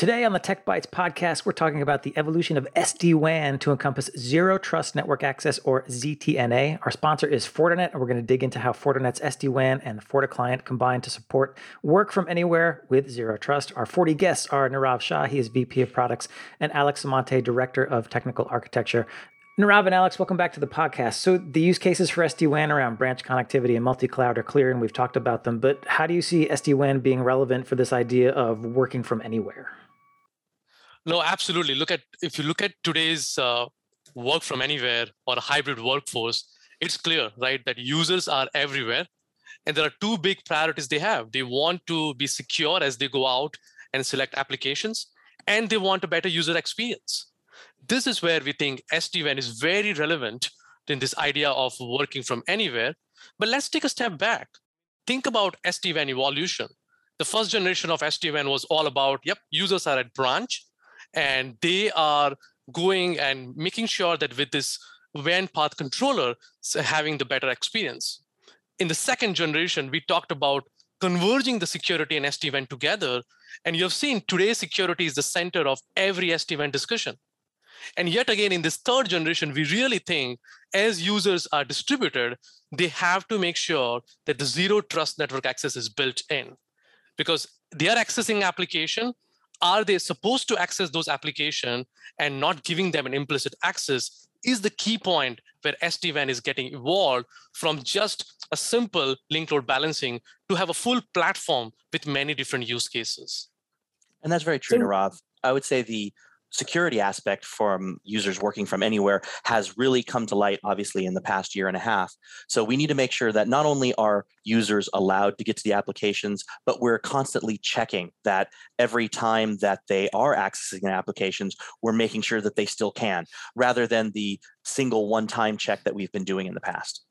Today on the Tech Bytes podcast, we're talking about the evolution of SD WAN to encompass Zero Trust Network Access or ZTNA. Our sponsor is Fortinet, and we're going to dig into how Fortinet's SD WAN and the FortiClient combine to support work from anywhere with Zero Trust. Our 40 guests are Nirav Shah, he is VP of Products, and Alex Amante, Director of Technical Architecture. Nirav and Alex, welcome back to the podcast. So, the use cases for SD WAN around branch connectivity and multi cloud are clear, and we've talked about them. But how do you see SD WAN being relevant for this idea of working from anywhere? No, absolutely. Look at if you look at today's uh, work from anywhere or hybrid workforce, it's clear, right, that users are everywhere, and there are two big priorities they have. They want to be secure as they go out and select applications, and they want a better user experience. This is where we think SD-WAN is very relevant in this idea of working from anywhere. But let's take a step back. Think about SD-WAN evolution. The first generation of SD-WAN was all about, yep, users are at branch, and they are going and making sure that with this WAN path controller, having the better experience. In the second generation, we talked about converging the security and SD-WAN together. And you've seen today security is the center of every SD-WAN discussion. And yet again, in this third generation, we really think as users are distributed, they have to make sure that the zero trust network access is built in because they are accessing application are they supposed to access those application and not giving them an implicit access is the key point where SD-WAN is getting evolved from just a simple link load balancing to have a full platform with many different use cases. And that's very true, so, Nirav. I would say the security aspect from users working from anywhere has really come to light obviously in the past year and a half. So we need to make sure that not only are users allowed to get to the applications but we're constantly checking that every time that they are accessing applications we're making sure that they still can rather than the single one time check that we've been doing in the past.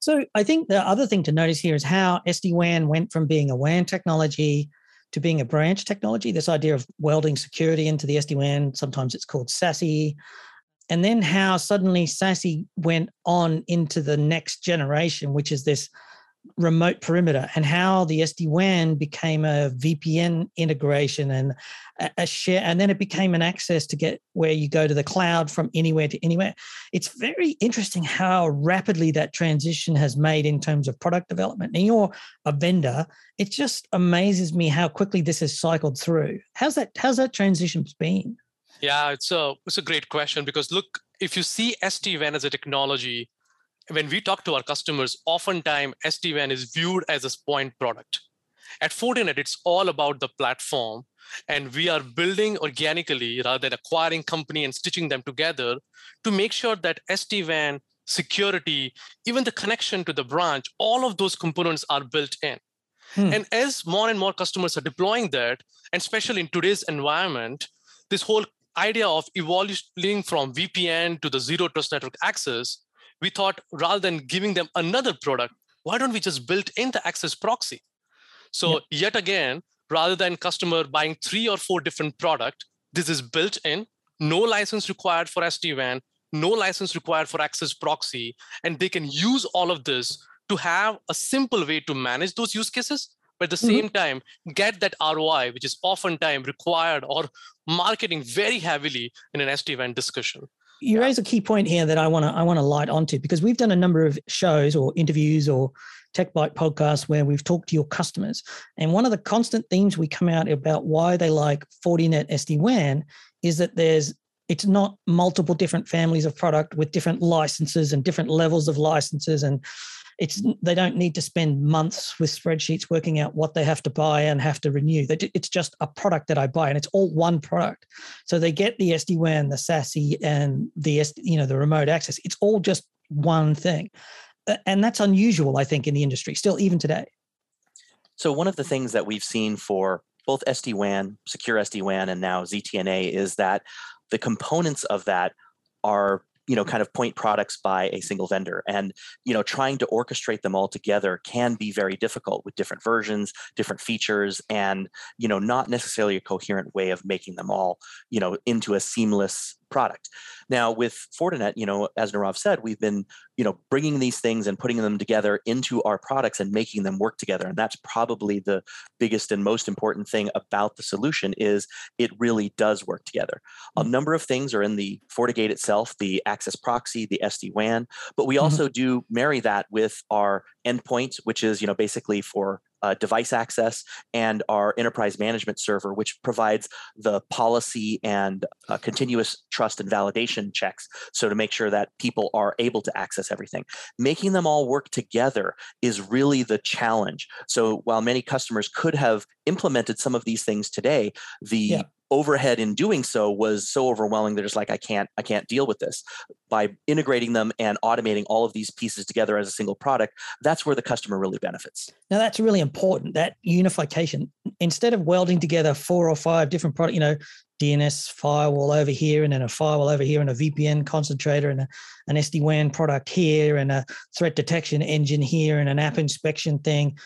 So I think the other thing to notice here is how SD-WAN went from being a WAN technology to being a branch technology, this idea of welding security into the SD-WAN, sometimes it's called SASE, and then how suddenly SASE went on into the next generation, which is this remote perimeter and how the SD-WAN became a VPN integration and a, share, and then it became an access to get where you go to the cloud from anywhere to anywhere. It's very interesting how rapidly that transition has made in terms of product development. And you're a vendor. It just amazes me how quickly this has cycled through. How's that? How's that transition been? Yeah, it's a it's a great question because look, if you see SD-WAN as a technology when we talk to our customers, oftentimes SD-WAN is viewed as a point product. At Fortinet, it's all about the platform, and we are building organically rather than acquiring company and stitching them together to make sure that SD-WAN, security, even the connection to the branch, all of those components are built in. Hmm. And as more and more customers are deploying that, and especially in today's environment, this whole idea of evolving from VPN to the zero trust network access we thought rather than giving them another product, why don't we just build in the access proxy? So yep. yet again, rather than customer buying three or four different product, this is built in, no license required for SD-WAN, no license required for access proxy, and they can use all of this to have a simple way to manage those use cases, but at the mm-hmm. same time, get that ROI, which is oftentimes required or marketing very heavily in an SD-WAN discussion you raise a key point here that I want to I want to light onto because we've done a number of shows or interviews or tech byte podcasts where we've talked to your customers, and one of the constant themes we come out about why they like Fortinet SD WAN is that there's it's not multiple different families of product with different licenses and different levels of licenses and it's they don't need to spend months with spreadsheets working out what they have to buy and have to renew. It's just a product that I buy, and it's all one product. So they get the SD WAN, the SASE, and the you know the remote access. It's all just one thing, and that's unusual, I think, in the industry still even today. So one of the things that we've seen for both SD WAN, secure SD WAN, and now ZTNA is that the components of that are you know kind of point products by a single vendor. And you know trying to orchestrate them all together can be very difficult with different versions different features and you know not necessarily a coherent way of making them all you know into a seamless product. Now with Fortinet, you know, as Nirav said, we've been, you know, bringing these things and putting them together into our products and making them work together. And that's probably the biggest and most important thing about the solution is it really does work together. A mm-hmm. number of things are in the FortiGate itself, the access proxy, the SD-WAN, but we mm-hmm. also mm-hmm. do marry that with our endpoint, which is, you know, basically for uh, device access and our enterprise management server, which provides the policy and uh, continuous trust and validation checks. So to make sure that people are able to access everything, making them all work together is really the challenge. So while many customers could have implemented some of these things today, the yeah overhead in doing so was so overwhelming they're just like i can't i can't deal with this. By integrating them and automating all of these pieces together as a single product that's where the customer really benefits. Now that's really important that unification. Instead of welding together four or five different product you know dns firewall over here and then a firewall over here and a vpn concentrator and a, an sd-wan product here and a threat detection engine here and an app inspection thing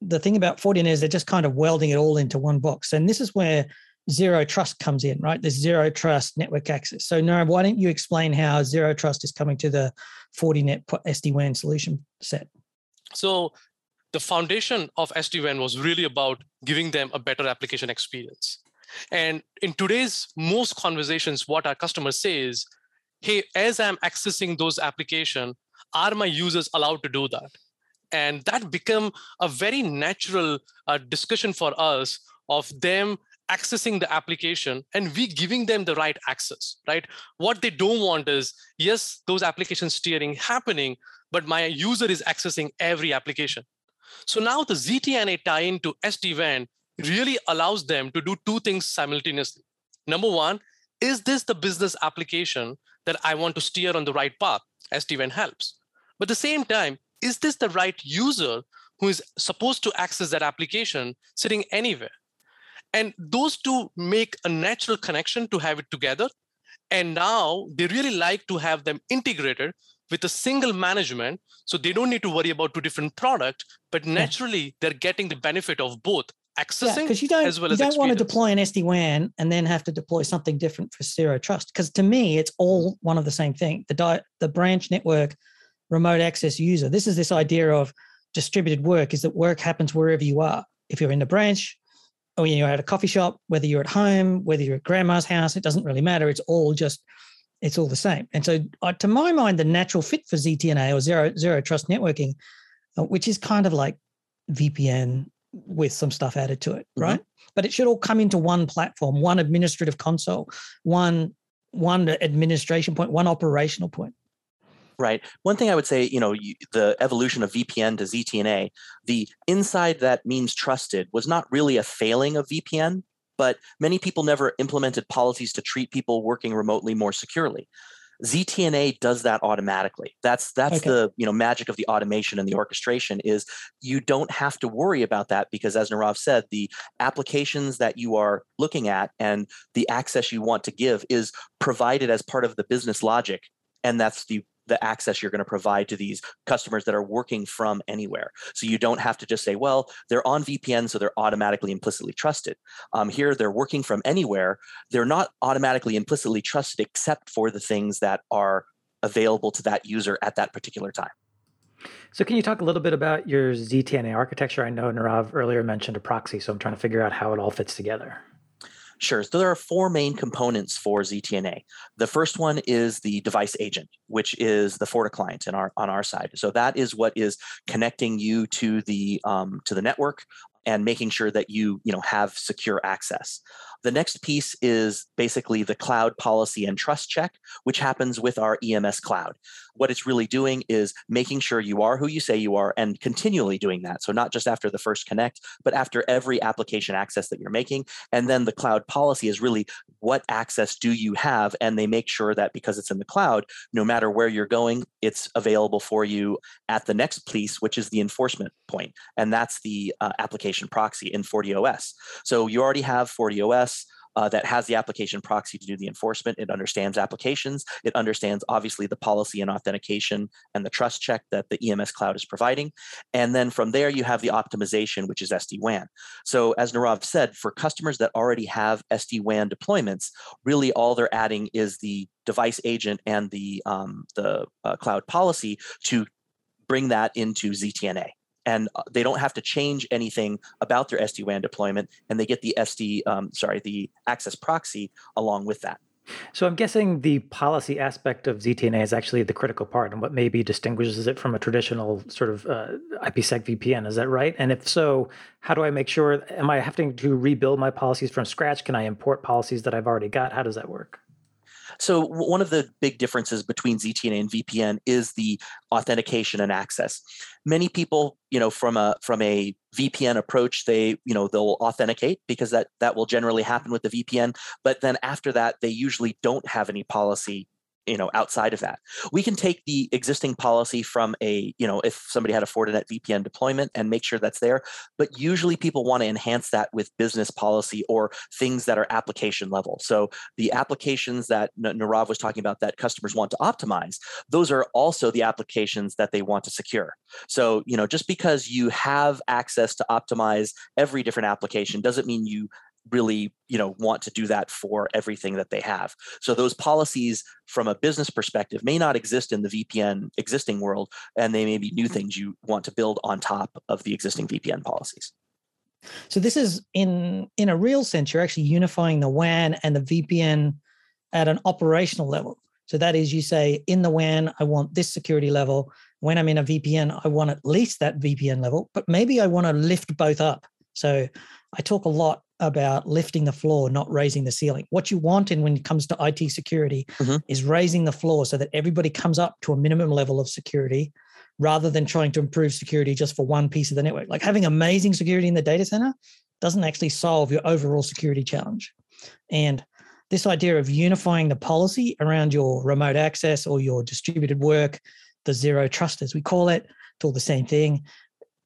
the thing about Fortinet is they're just kind of welding it all into one box. And this is where zero trust comes in, right? There's zero trust network access. So, Nirav, why don't you explain how zero trust is coming to the Fortinet SD-WAN solution set? So, the foundation of SD-WAN was really about giving them a better application experience. And in today's most conversations, what our customers say is, hey, as I'm accessing those applications, are my users allowed to do that? And that become a very natural uh, discussion for us of them accessing the application and we giving them the right access right? What they don't want is yes those application steering happening but my user is accessing every application. So now the ztna tie into sd-wan really allows them to do two things simultaneously. Number one is this the business application that i want to steer on the right path? Sd-wan helps. But at the same time is this the right user who is supposed to access that application sitting anywhere and those two make a natural connection to have it together. And now they really like to have them integrated with a single management. So they don't need to worry about two different products, but naturally yeah. they're getting the benefit of both accessing because you don't, as well you as don't experience. want to deploy an SD-WAN and then have to deploy something different for zero trust. Because to me, it's all one of the same thing. The di- the branch network remote access user. This is this idea of distributed work is that work happens wherever you are. If you're in the branch, or you're at a coffee shop, whether you're at home, whether you're at grandma's house, it doesn't really matter. It's all just, it's all the same. And so, uh, to my mind, the natural fit for ZTNA or zero zero trust networking, uh, which is kind of like VPN with some stuff added to it, mm-hmm. right? But it should all come into one platform, one administrative console, one one administration point, one operational point. Right. One thing I would say, you know, you, the evolution of VPN to ZTNA, the inside that means trusted was not really a failing of VPN, but many people never implemented policies to treat people working remotely more securely. ZTNA does that automatically. That's that's okay. the you know magic of the automation and the orchestration is you don't have to worry about that because as Nirav said, the applications that you are looking at and the access you want to give is provided as part of the business logic and that's the the access you're going to provide to these customers that are working from anywhere. So you don't have to just say, well, they're on VPN, so they're automatically implicitly trusted. Um, here, they're working from anywhere. They're not automatically implicitly trusted except for the things that are available to that user at that particular time. So, can you talk a little bit about your ZTNA architecture? I know Nirav earlier mentioned a proxy, so I'm trying to figure out how it all fits together. Sure. So there are four main components for ZTNA. The first one is the device agent, which is the FortiClient in our, on our side. So that is what is connecting you to the um, to the network and making sure that you you know have secure access. The next piece is basically the cloud policy and trust check, which happens with our EMS cloud. What it's really doing is making sure you are who you say you are and continually doing that. So, not just after the first connect, but after every application access that you're making. And then the cloud policy is really what access do you have? And they make sure that because it's in the cloud, no matter where you're going, it's available for you at the next piece, which is the enforcement point. And that's the uh, application proxy in FortiOS. So, you already have FortiOS uh, that has the application proxy to do the enforcement. It understands applications. It understands obviously the policy and authentication and the trust check that the EMS cloud is providing. And then from there, you have the optimization, which is SD WAN. So as Nirav said, for customers that already have SD WAN deployments, really all they're adding is the device agent and the um, the uh, cloud policy to bring that into ZTNA and uh, they don't have to change anything about their SD-WAN deployment, and they get the SD, um, sorry, the access proxy along with that. So I'm guessing the policy aspect of ZTNA is actually the critical part, and what maybe distinguishes it from a traditional sort of uh, IPsec VPN. Is that right? And if so, how do I make sure? Am I having to rebuild my policies from scratch? Can I import policies that I've already got? How does that work? So one of the big differences between ZTNA and VPN is the authentication and access. Many people, you know, from a from a VPN approach, they, you know, they'll authenticate because that that will generally happen with the VPN, but then after that they usually don't have any policy you know outside of that. We can take the existing policy from a you know if somebody had a fortinet vpn deployment and make sure that's there but usually people want to enhance that with business policy or things that are application level. So the applications that nirav was talking about that customers want to optimize those are also the applications that they want to secure. So you know just because you have access to optimize every different application doesn't mean you really you know want to do that for everything that they have. So those policies from a business perspective may not exist in the vpn existing world and they may be new mm-hmm. things you want to build on top of the existing vpn policies. So this is in in a real sense you're actually unifying the wan and the vpn at an operational level. So that is you say in the wan i want this security level. When i'm in a vpn i want at least that vpn level but maybe i want to lift both up. So I talk a lot about lifting the floor, not raising the ceiling. What you want in when it comes to IT security mm-hmm. is raising the floor so that everybody comes up to a minimum level of security rather than trying to improve security just for one piece of the network. Like having amazing security in the data center doesn't actually solve your overall security challenge. And this idea of unifying the policy around your remote access or your distributed work, the zero trust as we call it, it's all the same thing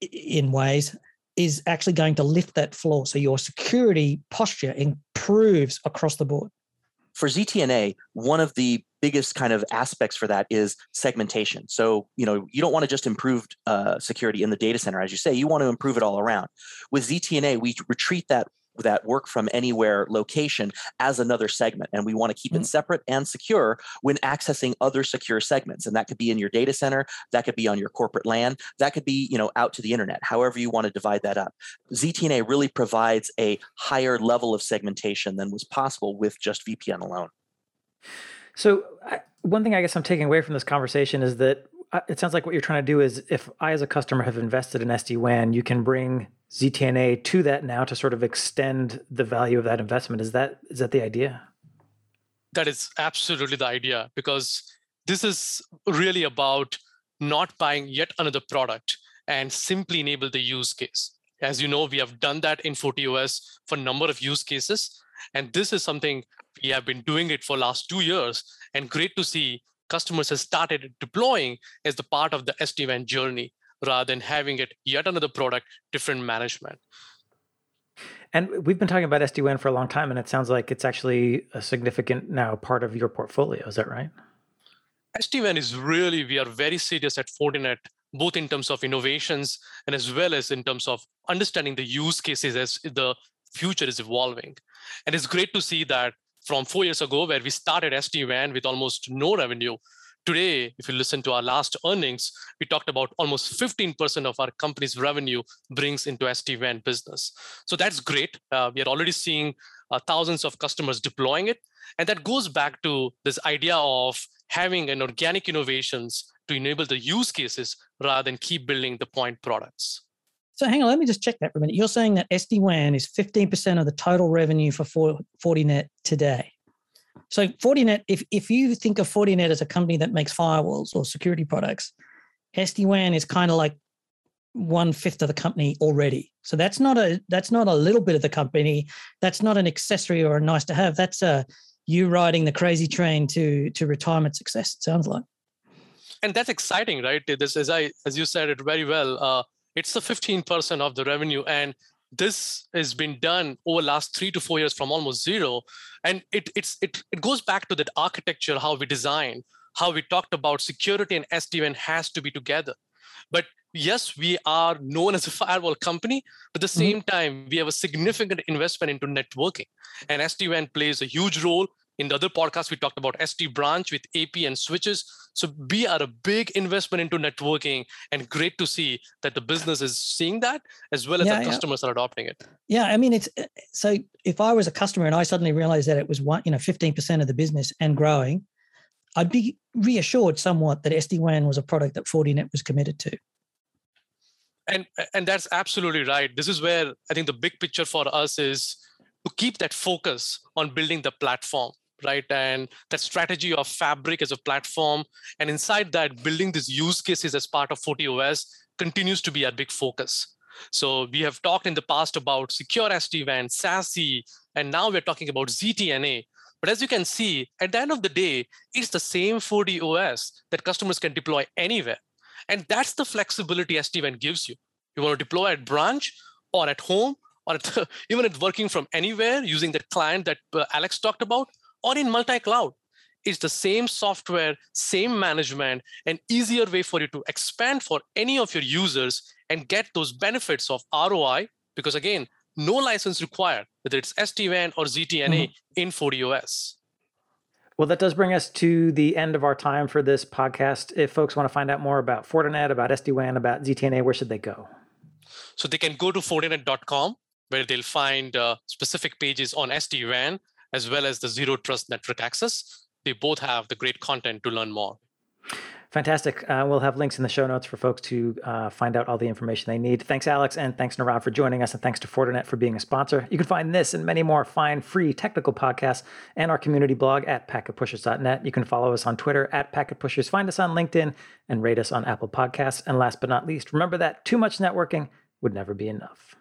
in ways is actually going to lift that floor. So your security posture improves across the board. For ZTNA, one of the biggest kind of aspects for that is segmentation. So, you know, you don't want to just improve uh, security in the data center, as you say, you want to improve it all around. With ZTNA, we retreat that that work from anywhere location as another segment. And we want to keep mm-hmm. it separate and secure when accessing other secure segments. And that could be in your data center, that could be on your corporate LAN, that could be, you know, out to the internet, however you want to divide that up. ZTNA really provides a higher level of segmentation than was possible with just VPN alone. So, I, one thing I guess I'm taking away from this conversation is that it sounds like what you're trying to do is if I, as a customer, have invested in SD WAN, you can bring ZTNA to that now to sort of extend the value of that investment. Is that is that the idea? That is absolutely the idea because this is really about not buying yet another product and simply enable the use case. As you know, we have done that in FortiOS for a number of use cases. And this is something we have been doing it for last two years. And great to see customers have started deploying as the part of the SD-WAN journey rather than having it yet another product, different management. And we've been talking about SD-WAN for a long time, and it sounds like it's actually a significant now part of your portfolio. Is that right? SD-WAN is really, we are very serious at Fortinet, both in terms of innovations and as well as in terms of understanding the use cases as the future is evolving. And it's great to see that from four years ago, where we started SD-WAN with almost no revenue. Today, if you listen to our last earnings, we talked about almost 15% of our company's revenue brings into SD-WAN business. So that's great. Uh, we are already seeing uh, thousands of customers deploying it. And that goes back to this idea of having an organic innovations to enable the use cases rather than keep building the point products. So hang on, let me just check that for a minute. You're saying that SD-WAN is 15% of the total revenue for Fortinet today. So Fortinet, if, if you think of Fortinet as a company that makes firewalls or security products, SD-WAN is kind of like one fifth of the company already. So that's not a that's not a little bit of the company. That's not an accessory or a nice to have. That's a you riding the crazy train to to retirement success. It sounds like. And that's exciting, right? This as I as you said it very well. Uh, it's the 15% of the revenue and this has been done over last three to four years from almost zero and it it's it, it goes back to that architecture how we design how we talked about security and sdn has to be together but yes we are known as a firewall company but at the mm-hmm. same mm-hmm. time we have a significant investment into networking and sd-wan plays a huge role in the other podcast, we talked about SD branch with AP and switches. So we are a big investment into networking, and great to see that the business is seeing that as well as yeah, the customers yeah. are adopting it. Yeah, I mean, it's uh, so if I was a customer and I suddenly realized that it was one, you know, fifteen percent of the business and growing, I'd be reassured somewhat that SD WAN was a product that Fortinet was committed to. And and that's absolutely right. This is where I think the big picture for us is to keep that focus on building the platform right? And that strategy of Fabric as a platform, and inside that, building these use cases as part of FortiOS continues to be our big focus. So we have talked in the past about secure SD-WAN, SASE, and now we're talking about ZTNA. But as you can see, at the end of the day, it's the same FortiOS that customers can deploy anywhere. And that's the flexibility SD-WAN gives you. You want to deploy at branch or at home or at, even at working from anywhere using the client that uh, Alex talked about, or in multi-cloud. It's the same software, same management, an easier way for you to expand for any of your users and get those benefits of ROI. Because again, no license required, whether it's SD-WAN or ZTNA mm-hmm. in FortiOS. Well, that does bring us to the end of our time for this podcast. If folks want to find out more about Fortinet, about SD-WAN, about ZTNA, where should they go? So they can go to fortinet.com where they'll find uh, specific pages on SD-WAN as well as the zero trust network access. They both have the great content to learn more. Fantastic. Uh, we'll have links in the show notes for folks to uh, find out all the information they need. Thanks, Alex, and thanks, Nirav, for joining us, and thanks to Fortinet for being a sponsor. You can find this and many more fine, free technical podcasts and our community blog at packetpushers.net. You can follow us on Twitter at packetpushers, find us on LinkedIn, and rate us on Apple Podcasts. And last but not least, remember that too much networking would never be enough.